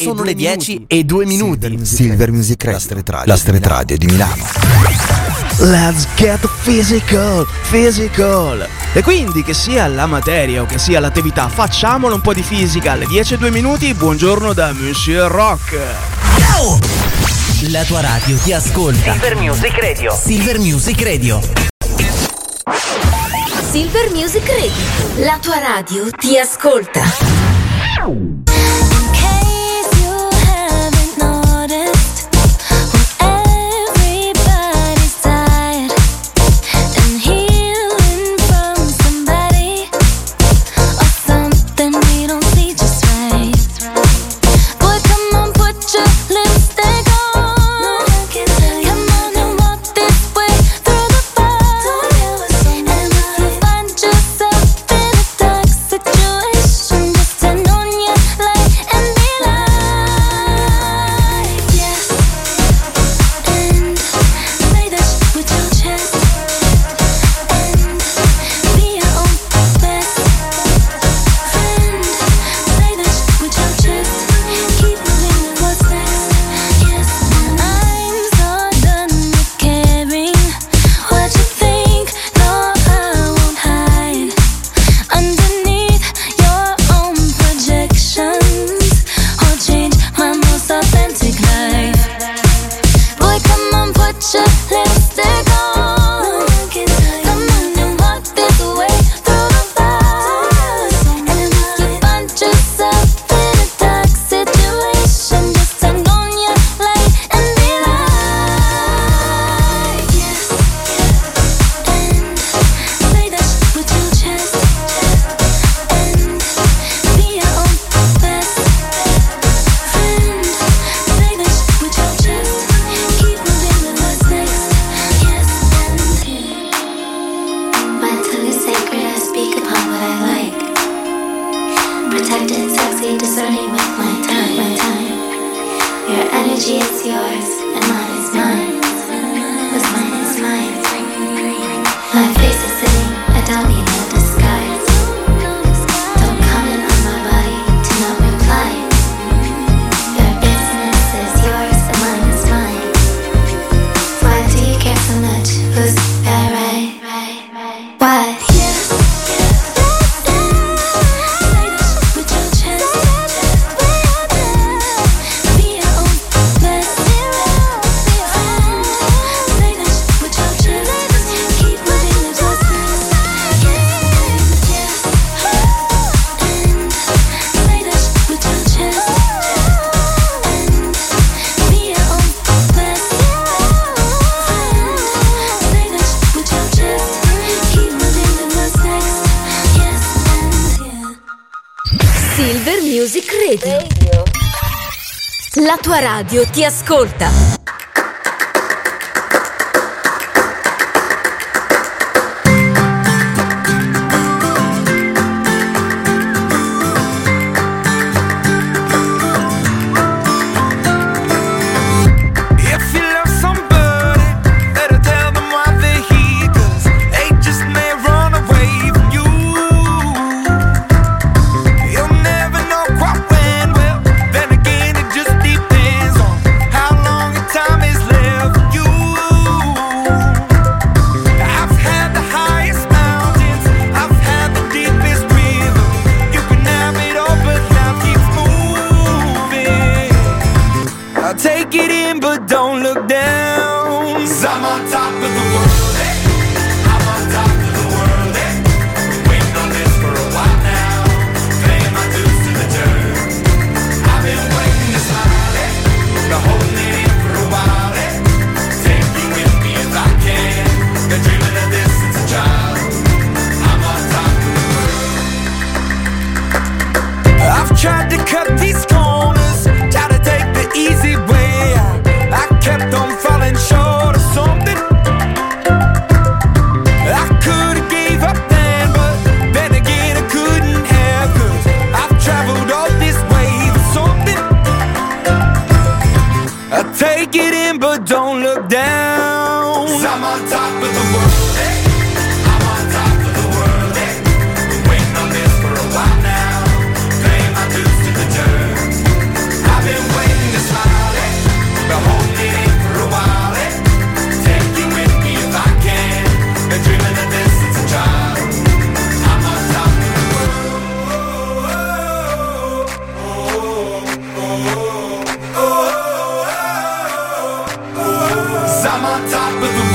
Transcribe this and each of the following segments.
sono le 10 e 2 minuti. Silver Music, Silver Radio, la Street Radio, la street radio di Milano. Let's get physical, physical. E quindi che sia la materia o che sia l'attività, facciamolo un po' di fisica. Alle 10 e 2 minuti, buongiorno da Monsieur Rock. Ciao! La tua radio ti ascolta. Silver Music Radio. Silver Music Radio. Silver Music Radio. La tua radio ti ascolta. radio ti ascolta. top with the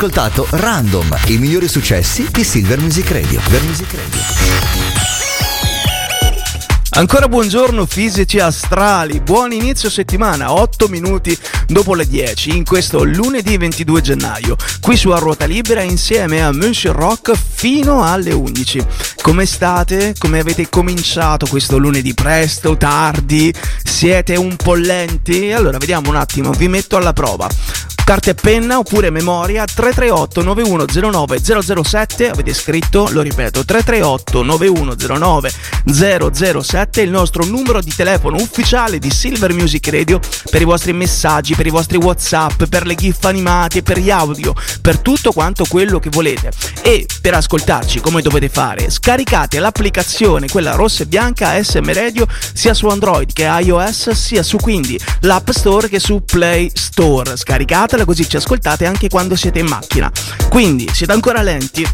Ascoltato Random, i migliori successi di Silver Music Radio. Silver Music Radio. Ancora buongiorno fisici astrali, buon inizio settimana, 8 minuti dopo le 10, in questo lunedì 22 gennaio, qui su A Ruota Libera insieme a Monsieur Rock fino alle 11. Come state? Come avete cominciato questo lunedì presto, tardi? Siete un po' lenti? Allora vediamo un attimo, vi metto alla prova. Carta e penna oppure memoria 338 9109 007 avete scritto, lo ripeto 338 9109 007 il nostro numero di telefono ufficiale di Silver Music Radio per i vostri messaggi, per i vostri whatsapp, per le gif animate, per gli audio, per tutto quanto quello che volete. E per ascoltarci come dovete fare scaricate l'applicazione quella rossa e bianca SM Radio sia su Android che iOS sia su quindi l'App Store che su Play Store. Scaricatela così ci ascoltate anche quando siete in macchina. Quindi siete ancora lenti?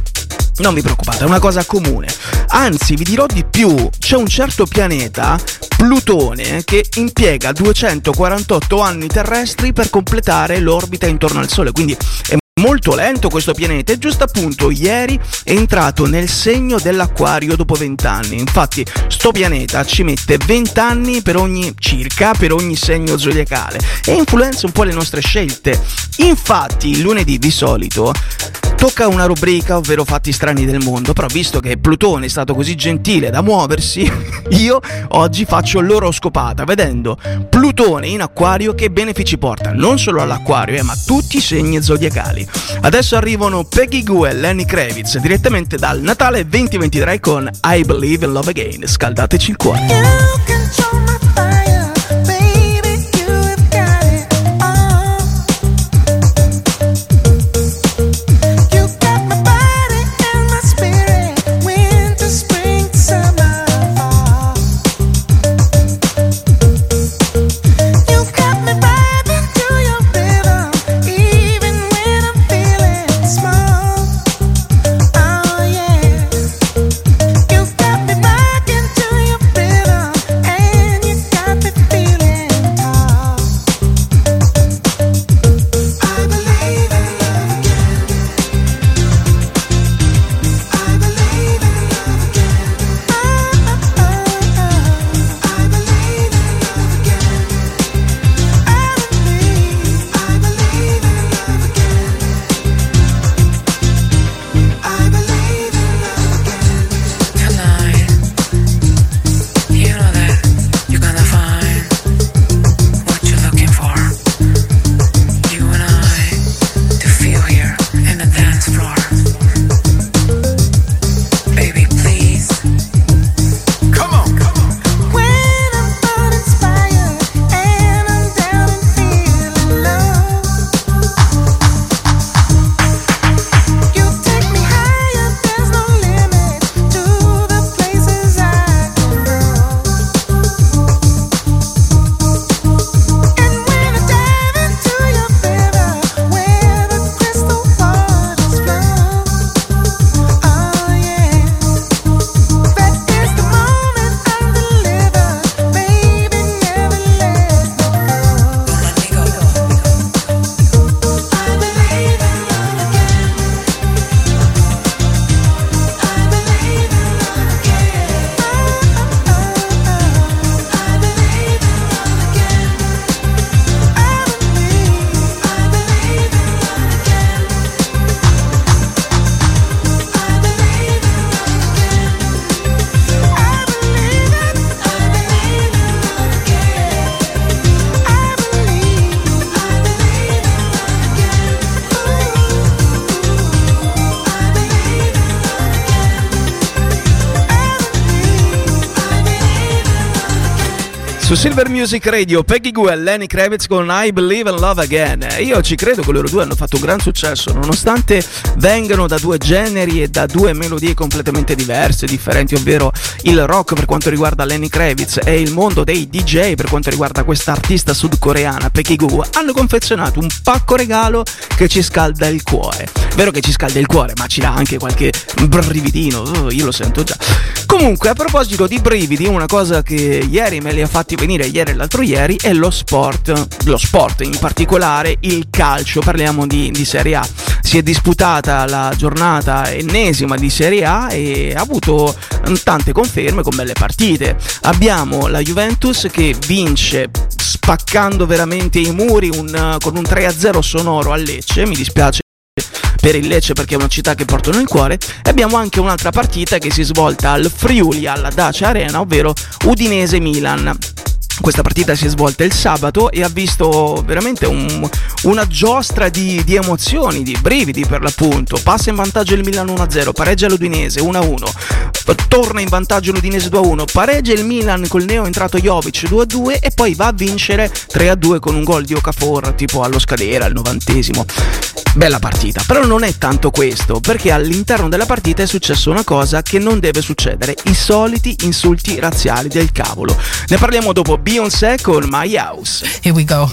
Non vi preoccupate, è una cosa comune. Anzi, vi dirò di più, c'è un certo pianeta, Plutone, che impiega 248 anni terrestri per completare l'orbita intorno al Sole, quindi è molto lento questo pianeta e giusto appunto ieri è entrato nel segno dell'acquario dopo 20 anni. Infatti sto pianeta ci mette 20 anni per ogni circa per ogni segno zodiacale e influenza un po' le nostre scelte. Infatti lunedì di solito tocca una rubrica, ovvero fatti strani del mondo, però visto che Plutone è stato così gentile da muoversi, io oggi faccio l'oroscopata vedendo Plutone in acquario che benefici porta non solo all'acquario, eh, ma a tutti i segni zodiacali. Adesso arrivano Peggy Goo e Lenny Kravitz direttamente dal Natale 2023 con I Believe in Love Again. Scaldateci il cuore. Su Silver Music Radio, Peggy Goo e Lenny Kravitz con I Believe in Love Again. Io ci credo che loro due hanno fatto un gran successo, nonostante vengano da due generi e da due melodie completamente diverse, differenti, ovvero il rock per quanto riguarda Lenny Kravitz e il mondo dei DJ per quanto riguarda questa artista sudcoreana, Peggy Goo, hanno confezionato un pacco regalo che ci scalda il cuore. Vero che ci scalda il cuore, ma ci dà anche qualche brividino, oh, io lo sento già. Comunque, a proposito di brividi, una cosa che ieri me li ha fatti venire, ieri e l'altro ieri, è lo sport. Lo sport, in particolare il calcio, parliamo di, di Serie A. si è disputata la giornata ennesima di Serie A e ha avuto mm, tante conferme con belle partite. Abbiamo la Juventus che vince spaccando veramente i muri un- con un 3-0 sonoro a Lecce, mi dispiace per il Lecce perché è una città che porto nel cuore e abbiamo anche un'altra partita che si svolta al Friuli alla Dacia Arena ovvero Udinese-Milan questa partita si è svolta il sabato e ha visto veramente un- una giostra di, di emozioni, di brividi per l'appunto. Passa in vantaggio il Milan 1-0, pareggia l'Udinese 1-1, torna in vantaggio l'Udinese 2-1, pareggia il Milan col neo entrato Jovic 2-2 e poi va a vincere 3-2 con un gol di Okafor tipo allo scadere al novantesimo. Bella partita, però non è tanto questo, perché all'interno della partita è successa una cosa che non deve succedere, i soliti insulti razziali del cavolo. Ne parliamo dopo Beyoncé con My House. Here we go.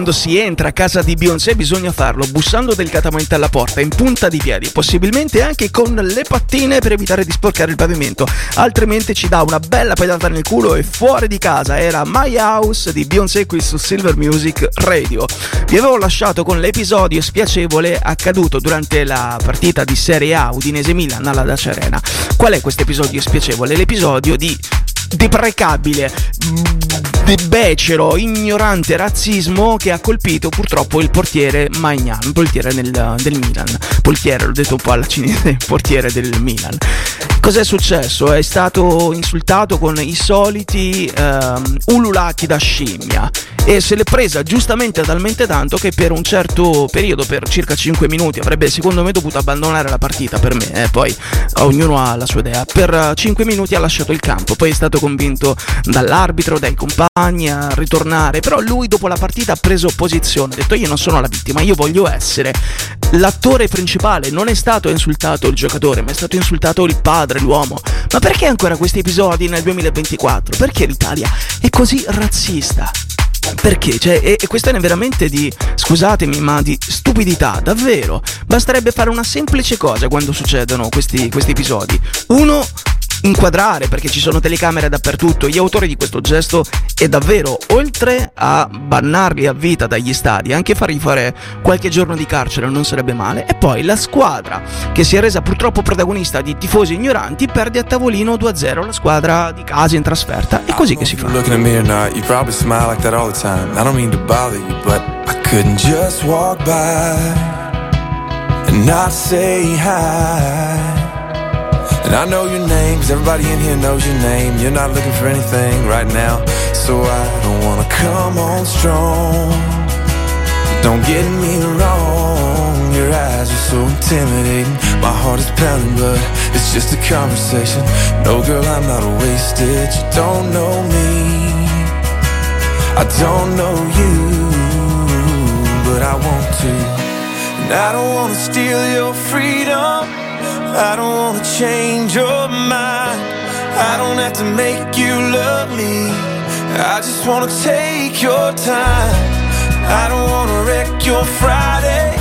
Quando si entra a casa di Beyoncé bisogna farlo bussando delicatamente alla porta, in punta di piedi, possibilmente anche con le pattine per evitare di sporcare il pavimento, altrimenti ci dà una bella pedata nel culo e fuori di casa. Era My House di Beyoncé qui su Silver Music Radio. Vi avevo lasciato con l'episodio spiacevole accaduto durante la partita di Serie A Udinese Milan alla Dacia Arena. Qual è questo episodio spiacevole? L'episodio di deprecabile, de- becero, ignorante razzismo che ha colpito purtroppo il portiere Magnan, portiere del, del Milan. Portiere, l'ho detto un po' alla cinese, portiere del Milan. Cos'è successo? È stato insultato con i soliti ehm, ululati da scimmia e se l'è presa giustamente talmente tanto che per un certo periodo, per circa 5 minuti, avrebbe secondo me dovuto abbandonare la partita per me, eh, poi ognuno ha la sua idea. Per 5 minuti ha lasciato il campo, poi è stato convinto dall'arbitro, dai compagni a ritornare, però lui dopo la partita ha preso posizione, ha detto io non sono la vittima, io voglio essere l'attore principale, non è stato insultato il giocatore, ma è stato insultato il padre, l'uomo. Ma perché ancora questi episodi nel 2024? Perché l'Italia è così razzista? Perché? Cioè, e, e questione veramente di, scusatemi, ma di stupidità, davvero. Basterebbe fare una semplice cosa quando succedono questi, questi episodi. Uno, inquadrare, perché ci sono telecamere dappertutto, gli autori di questo gesto e davvero, oltre a bannarli a vita dagli stadi, anche fargli fare qualche giorno di carcere non sarebbe male. E poi la squadra, che si è resa purtroppo protagonista di tifosi ignoranti, perde a tavolino 2-0 la squadra di casa in trasferta. È così che si fa. And not say hi. And I know your name, 'cause everybody in here knows your name. You're not looking for anything right now, so I don't wanna come on strong. Don't get me wrong, your eyes are so intimidating. My heart is pounding, but it's just a conversation. No, girl, I'm not a wasted. You don't know me, I don't know you, but I want to. And I don't wanna steal your freedom. I don't wanna change your mind. I don't have to make you love me. I just wanna take your time. I don't wanna wreck your Friday.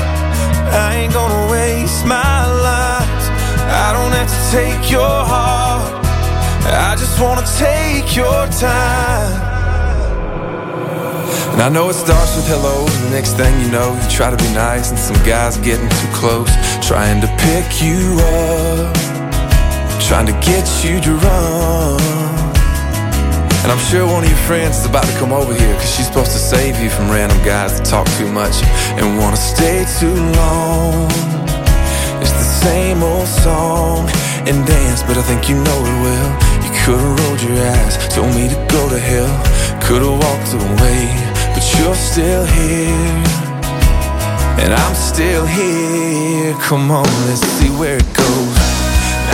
I ain't gonna waste my life. I don't have to take your heart. I just wanna take your time. And I know it starts with hello, and the next thing you know, you try to be nice, and some guy's getting too close, trying to pick you up, trying to get you drunk. And I'm sure one of your friends is about to come over here, cause she's supposed to save you from random guys that talk too much and wanna stay too long. It's the same old song and dance, but I think you know it well. You could've rolled your eyes, told me to go to hell, could've walked away, you're still here. And I'm still here. Come on, let's see where it goes.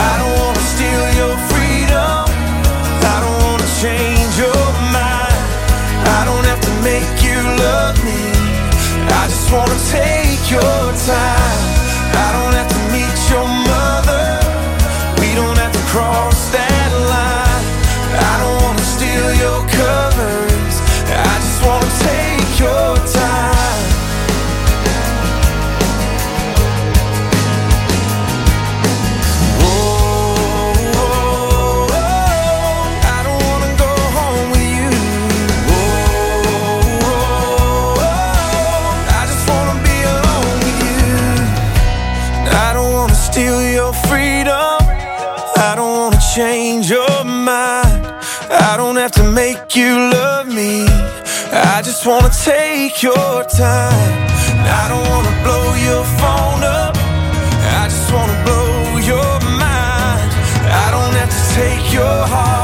I don't wanna steal your freedom. I don't wanna change your mind. I don't have to make you love me. I just wanna take your time. You love me. I just wanna take your time. I don't wanna blow your phone up. I just wanna blow your mind. I don't have to take your heart.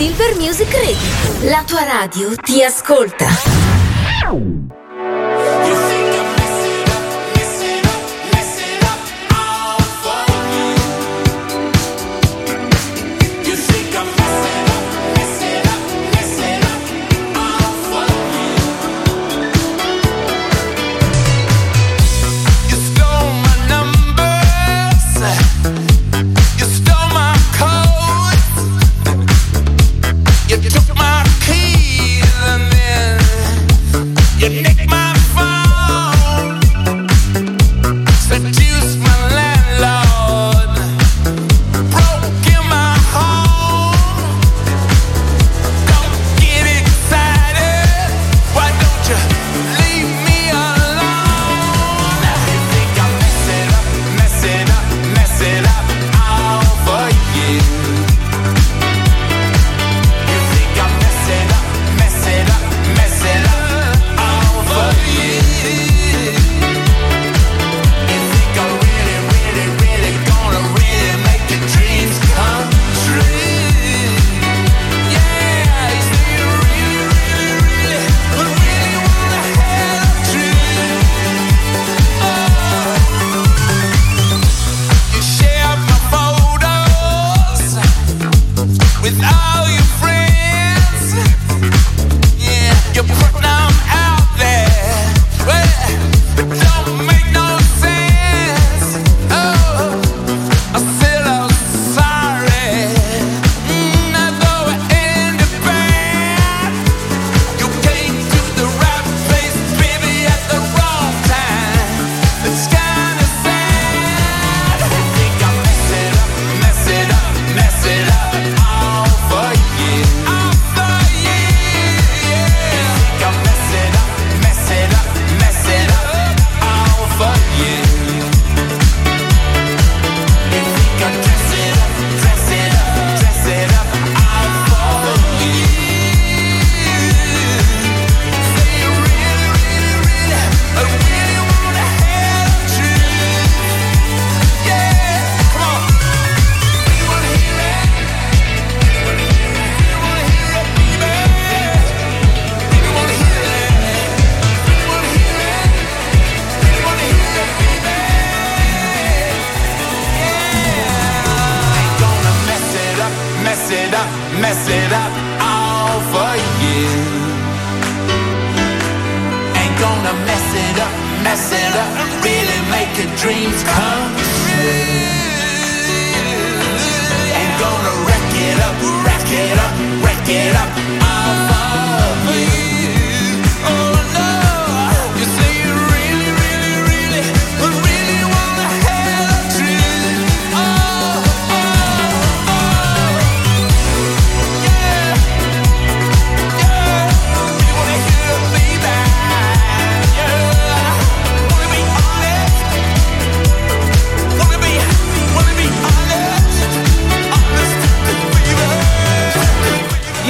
Silver Music Radio. La tua radio ti ascolta.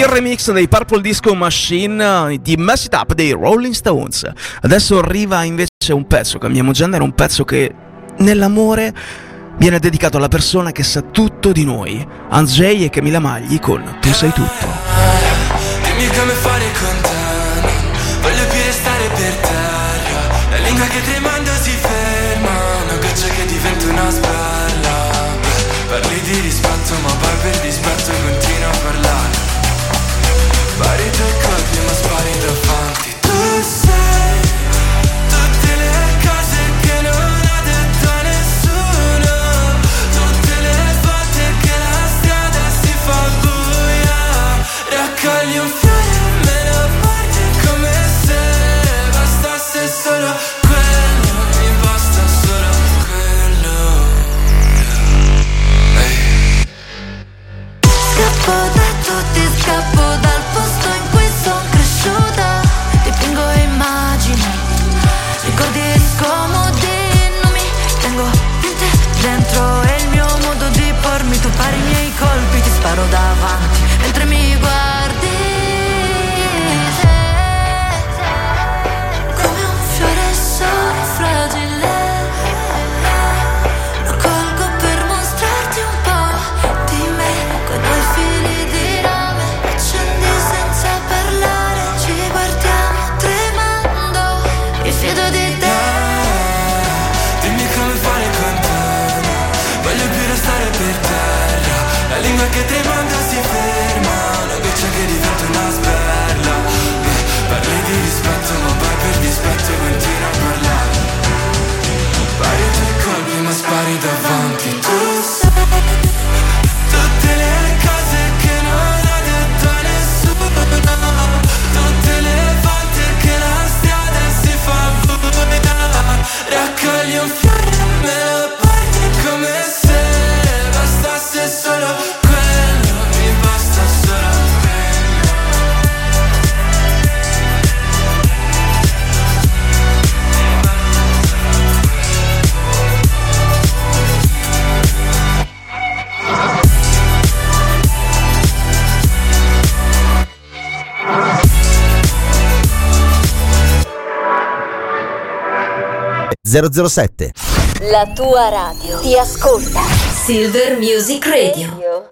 il remix dei Purple Disco Machine eh, di Mess It Up dei Rolling Stones. Adesso arriva invece un pezzo, cambiamo genere, un pezzo che nell'amore viene dedicato alla persona che sa tutto di noi, Anzei e Camila Magli con Tu sei tutto. 007. La tua radio ti ascolta. Silver Music Radio.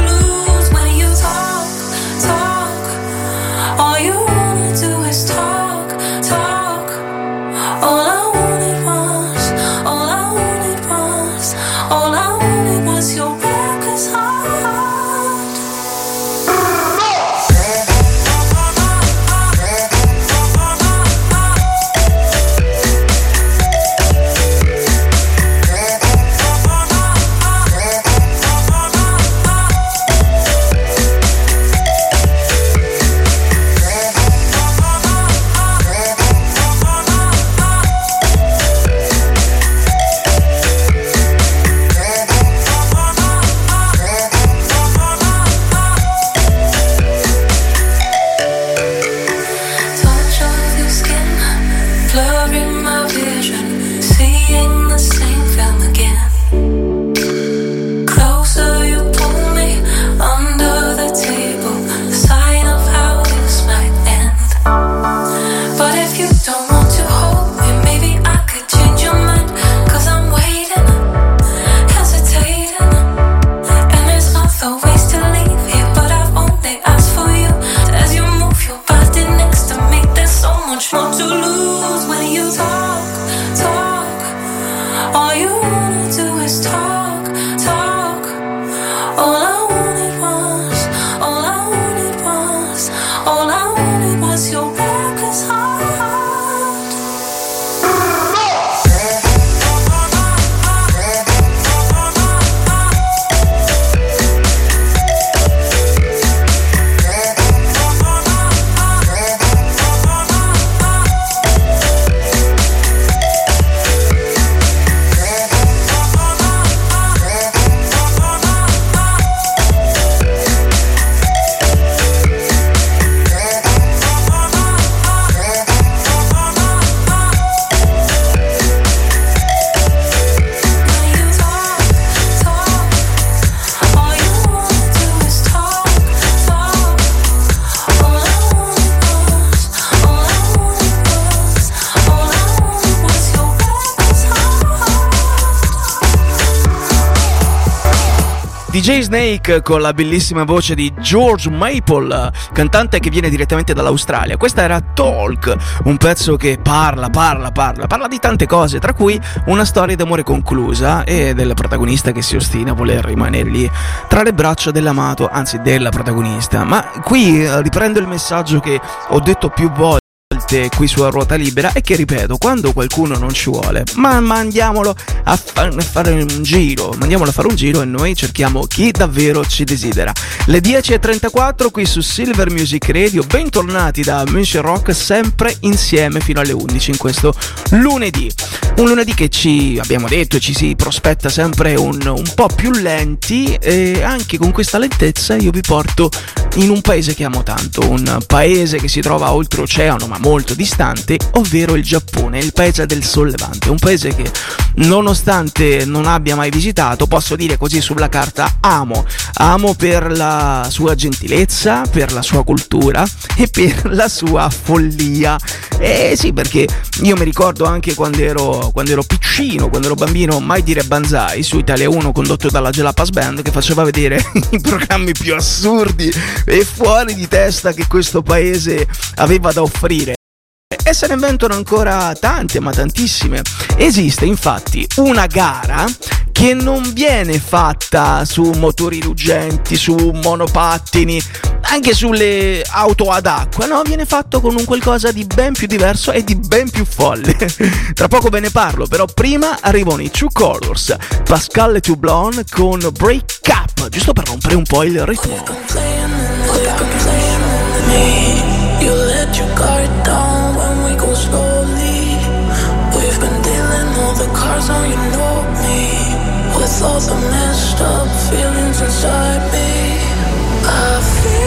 blue. DJ Snake con la bellissima voce di George Maple, cantante che viene direttamente dall'Australia. Questa era Talk, un pezzo che parla, parla, parla, parla di tante cose, tra cui una storia d'amore conclusa e del protagonista che si ostina a voler rimanere lì tra le braccia dell'amato, anzi della protagonista. Ma qui eh, riprendo il messaggio che ho detto più volte qui su A Ruota Libera e che ripeto, quando qualcuno non ci vuole, ma mandiamolo a fa- fare un giro, mandiamolo a fare un giro e noi cerchiamo chi davvero ci desidera. Le 10.34 qui su Silver Music Radio, bentornati da München Rock, sempre insieme fino alle 11 in questo lunedì. Un lunedì che ci abbiamo detto ci si prospetta sempre un, un po' più lenti e anche con questa lentezza io vi porto in un paese che amo tanto, un paese che si trova oltreoceano ma molto distante, ovvero il Giappone, il paese del sollevante, un paese che nonostante non abbia mai visitato, posso dire così sulla carta amo, amo per la sua gentilezza, per la sua cultura e per la sua follia. Eh sì, perché io mi ricordo anche quando ero, quando ero piccino, quando ero bambino, mai dire Banzai su Italia 1 condotto dalla Jalapas Band che faceva vedere i programmi più assurdi e fuori di testa che questo paese aveva da offrire. E se ne inventano ancora tante, ma tantissime. Esiste infatti una gara che non viene fatta su motori ruggenti, su monopattini, anche sulle auto ad acqua, no, viene fatto con un qualcosa di ben più diverso e di ben più folle. Tra poco ve ne parlo, però prima arrivano i True Colors, Pascal e Toublon con Break Up, giusto per rompere un po' il ritmo. You cards on you know me. With all the messed up feelings inside me. I feel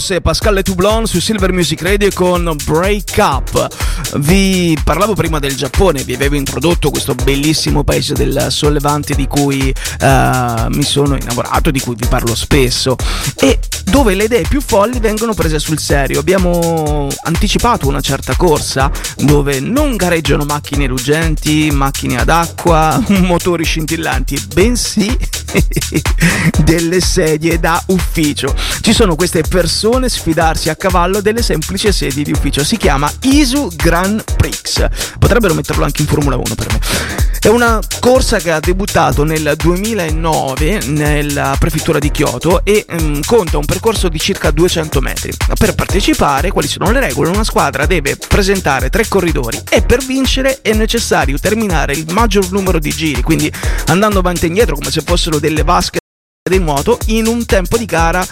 Colors e Pascal Toublon su Silver Music Radio con Break Up. Vi parlavo prima del Giappone, vi avevo introdotto questo bellissimo paese del sollevante di cui eh, mi sono innamorato, di cui vi parlo spesso e dove le idee più folli vengono prese sul serio. Abbiamo anticipato una certa corsa dove non gareggiano macchine ruggenti, macchine ad acqua, motori scintillanti, bensì delle sedie da ufficio. Ci sono queste persone sfidarsi a cavallo delle semplici sedie di ufficio. Si chiama Isu Grand Prix. Potrebbero metterlo anche in Formula 1 per me. È una corsa che ha debuttato nel 2009 nella prefettura di Kyoto e mm, conta un percorso di circa 200 metri. Per partecipare, quali sono le regole? Una squadra deve presentare tre corridori e per vincere è necessario terminare il maggior numero di giri, quindi andando avanti e indietro come se fossero delle vasche del nuoto in un tempo di gara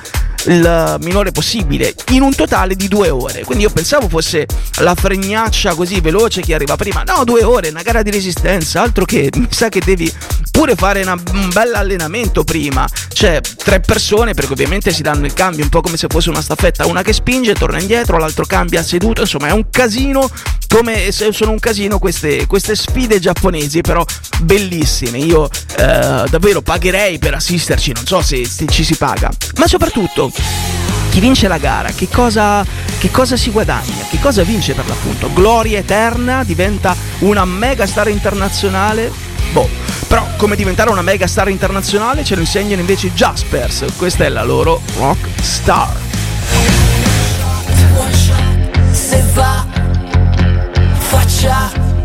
il minore possibile, in un totale di due ore. Quindi io pensavo fosse la fregnaccia così veloce che arriva prima. No, due ore, una gara di resistenza, altro che mi sa che devi pure fare una- un bel allenamento prima. Cioè, tre persone, perché ovviamente si danno il cambio, un po' come se fosse una staffetta, una che spinge, torna indietro, l'altro cambia seduto, insomma è un casino, come se sono un casino queste, queste sfide giapponesi, però bellissime. Io eh, davvero pagherei per assisterci, non so se, se ci si paga. Ma soprattutto, chi vince la gara, che cosa, che cosa si guadagna, che cosa vince per l'appunto? Gloria eterna, diventa una mega star internazionale? Boh, però come diventare una mega star internazionale ce lo insegnano invece i Jaspers, questa è la loro rock star. Se va, faccia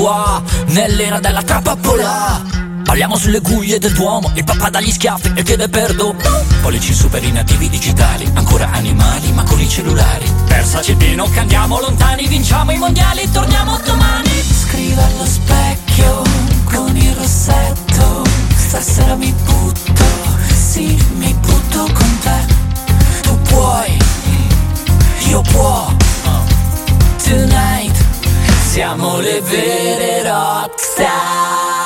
toi? Nell'era della trappola. Parliamo sulle guglie del Duomo, il papà dagli schiaffi e chiede perdono. Pollici super nativi digitali, ancora animali ma con i cellulari. Persaci il pieno che andiamo lontani, vinciamo i mondiali, torniamo domani. Scrive allo specchio con il rossetto, stasera mi butto, sì mi butto con te. Tu puoi, io può, tonight siamo le vere rockstar.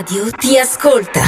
Radio ti ascolta.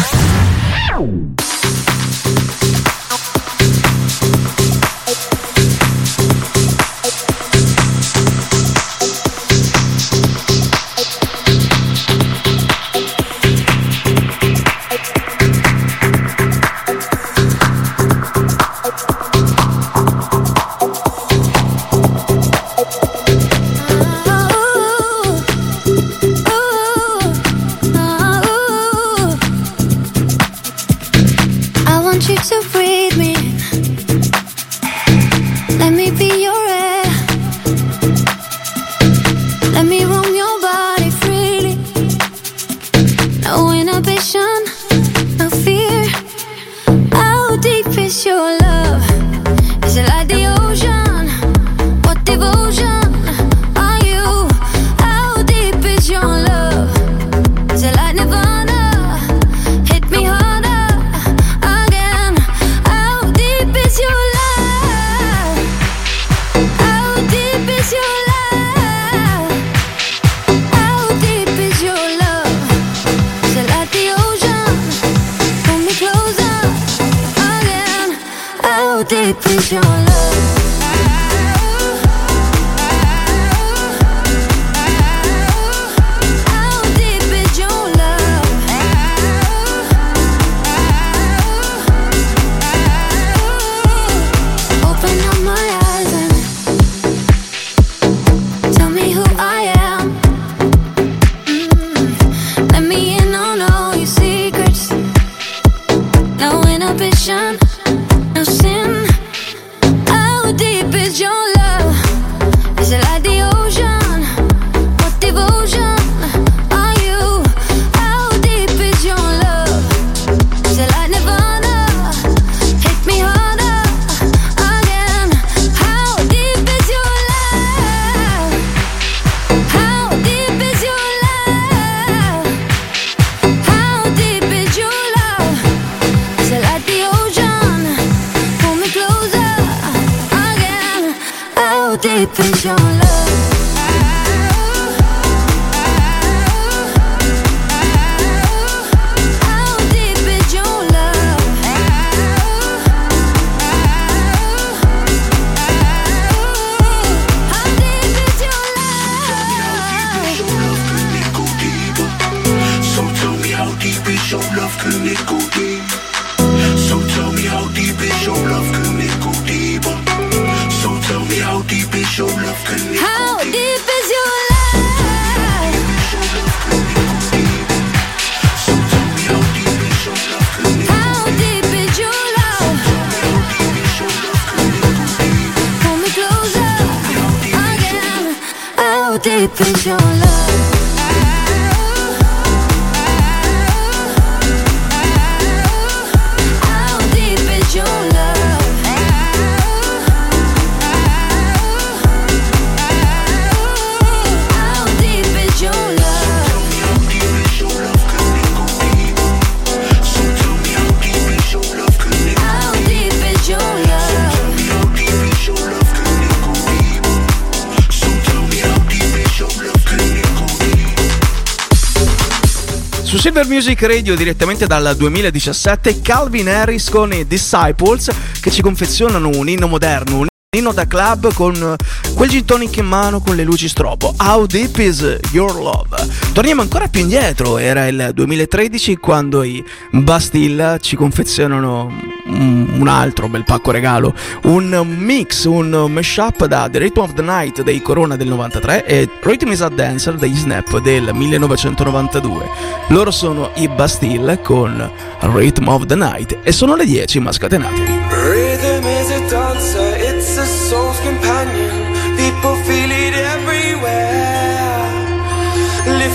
Super Music Radio direttamente dal 2017 Calvin Harris con i Disciples che ci confezionano un inno moderno, un Nino da club con quel gin tonic in mano con le luci strobo. How deep is your love? Torniamo ancora più indietro, era il 2013 quando i Bastille ci confezionano un altro bel pacco regalo, un mix, un mashup da The Rhythm of the Night dei Corona del 93 e Rhythm is a Dancer dei Snap del 1992. Loro sono i Bastille con Rhythm of the Night e sono le 10 ma scatenate. Rhythm is a dancer.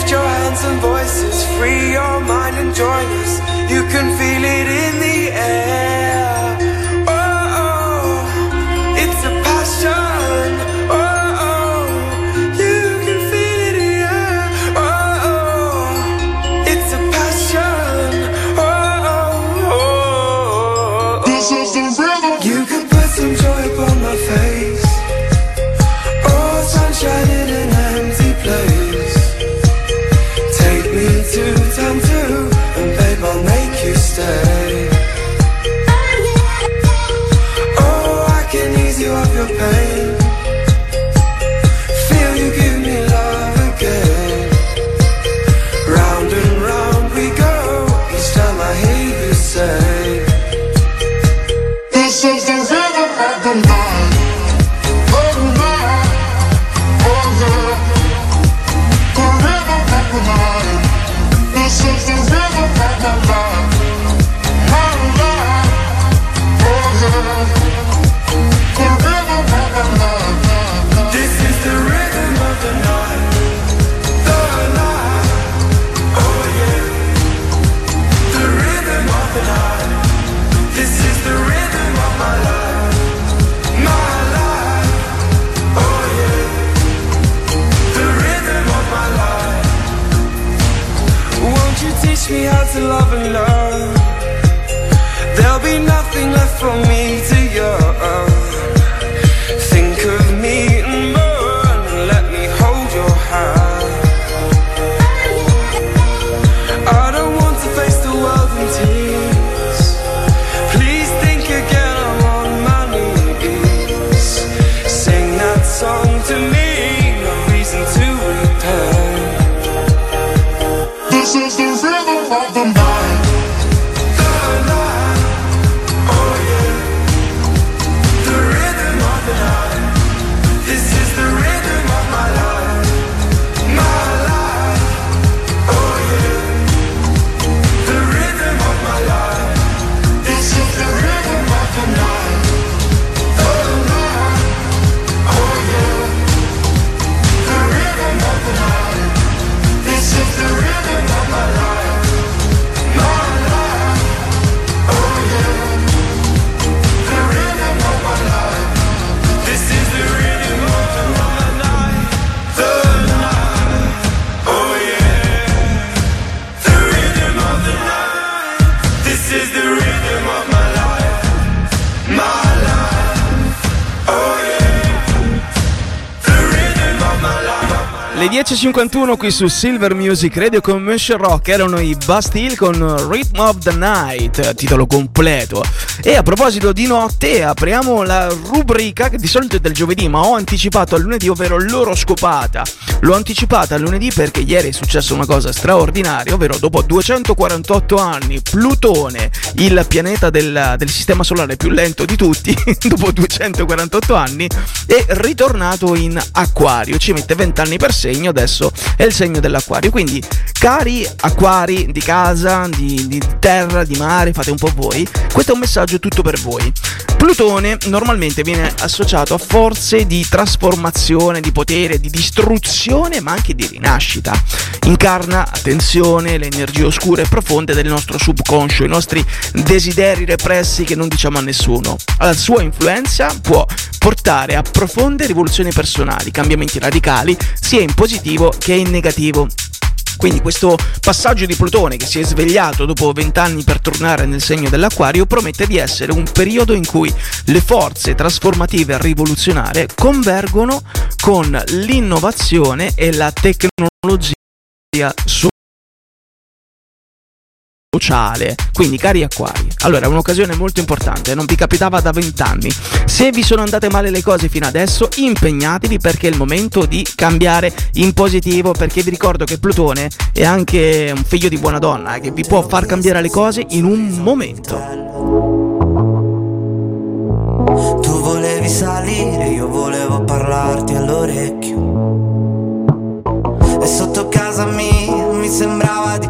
Lift your hands and voices, free your mind and join us. You can feel Le 10.51 qui su Silver Music Radio Monsieur Rock erano i Bastille con Rhythm of the Night, titolo completo. E a proposito di notte, apriamo la rubrica che di solito è del giovedì, ma ho anticipato a lunedì, ovvero l'oroscopata. L'ho anticipata a lunedì perché ieri è successa una cosa straordinaria, ovvero dopo 248 anni Plutone, il pianeta del, del sistema solare più lento di tutti, dopo 248 anni, è ritornato in acquario. Ci mette 20 anni per segno, adesso è il segno dell'acquario. Quindi, cari acquari di casa, di, di terra, di mare, fate un po' voi. Questo è un messaggio tutto per voi. Plutone normalmente viene associato a forze di trasformazione, di potere, di distruzione, ma anche di rinascita. Incarna, attenzione, le energie oscure e profonde del nostro subconscio, i nostri desideri repressi che non diciamo a nessuno. La sua influenza può portare a profonde rivoluzioni personali, cambiamenti radicali, sia in positivo che in negativo. Quindi questo passaggio di Plutone che si è svegliato dopo vent'anni per tornare nel segno dell'acquario promette di essere un periodo in cui le forze trasformative e rivoluzionarie convergono con l'innovazione e la tecnologia sociale. Quindi, cari acquari, allora è un'occasione molto importante, non vi capitava da vent'anni. Se vi sono andate male le cose fino adesso, impegnatevi perché è il momento di cambiare in positivo. Perché vi ricordo che Plutone è anche un figlio di buona donna eh, che vi può far cambiare le cose in un momento. Tu volevi salire, io volevo parlarti all'orecchio. E sotto casa mia mi sembrava di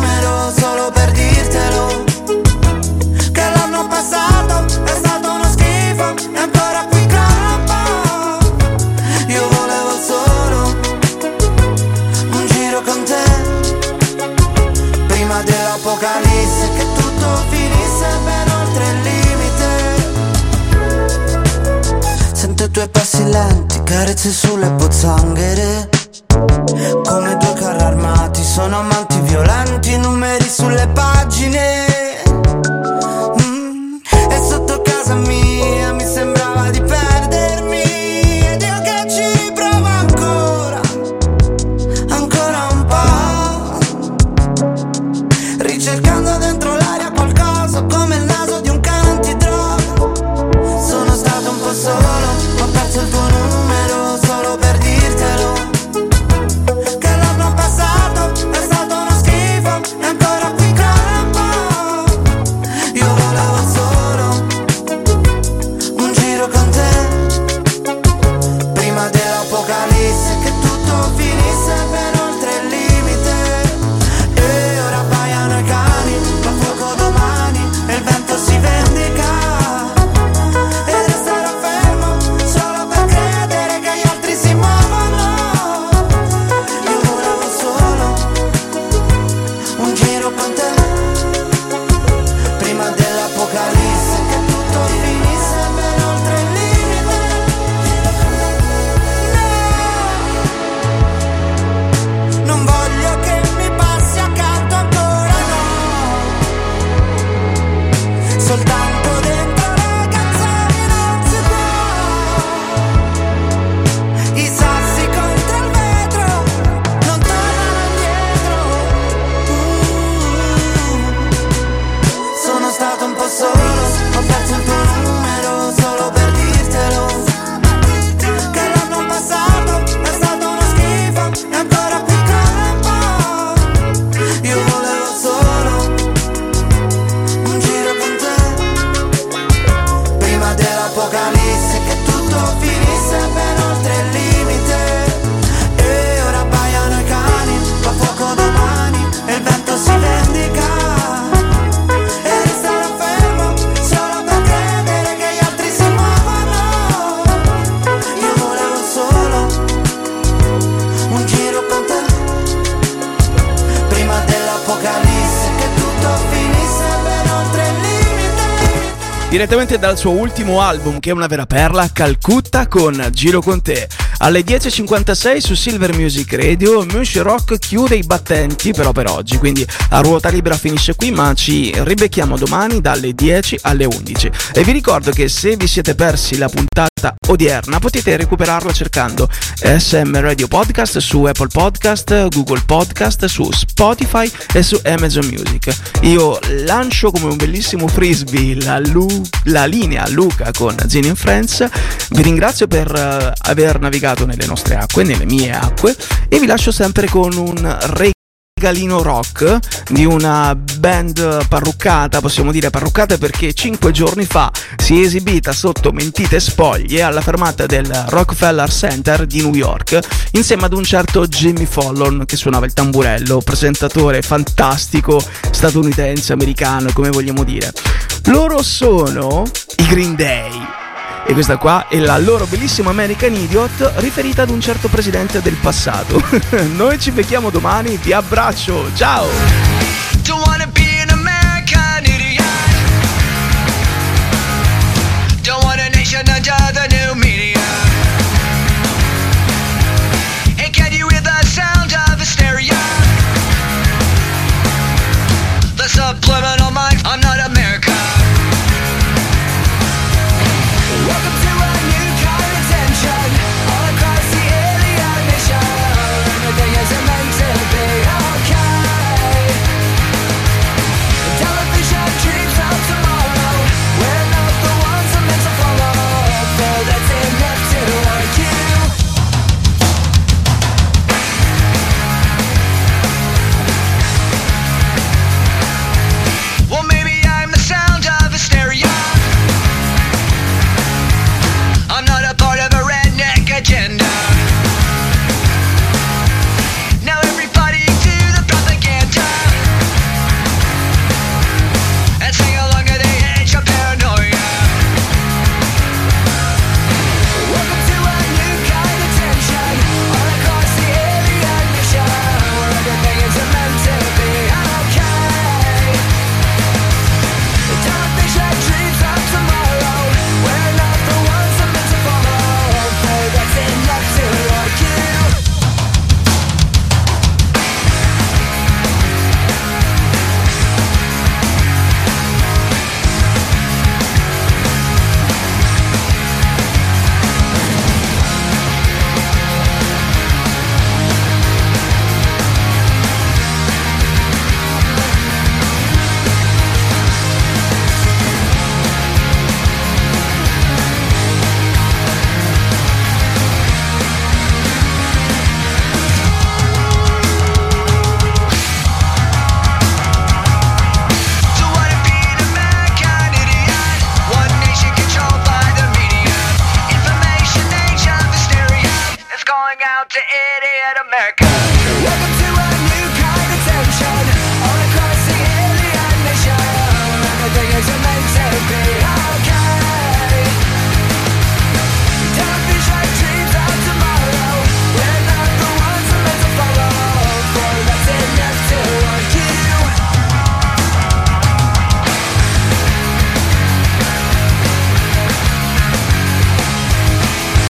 i tuoi passi lenti, carezze sulle pozzanghere Direttamente dal suo ultimo album, che è una vera perla, Calcutta con Giro con te. Alle 10.56 su Silver Music Radio, Monsieur Rock chiude i battenti però per oggi, quindi a ruota libera finisce qui, ma ci ribecchiamo domani dalle 10 alle 11. E vi ricordo che se vi siete persi la puntata odierna potete recuperarla cercando SM Radio Podcast su Apple Podcast, Google Podcast, su Spotify e su Amazon Music. Io lancio come un bellissimo frisbee la, lu- la linea Luca con Zini and Friends. Vi ringrazio per eh, aver navigato nelle nostre acque, nelle mie acque, e vi lascio sempre con un regalino rock di una band parruccata, possiamo dire parruccata perché 5 giorni fa si è esibita sotto mentite spoglie alla fermata del Rockefeller Center di New York insieme ad un certo Jimmy Fallon che suonava il tamburello, presentatore fantastico statunitense, americano, come vogliamo dire. Loro sono i Green Day. E questa qua è la loro bellissima American Idiot riferita ad un certo presidente del passato. Noi ci becchiamo domani, vi abbraccio, ciao! Don't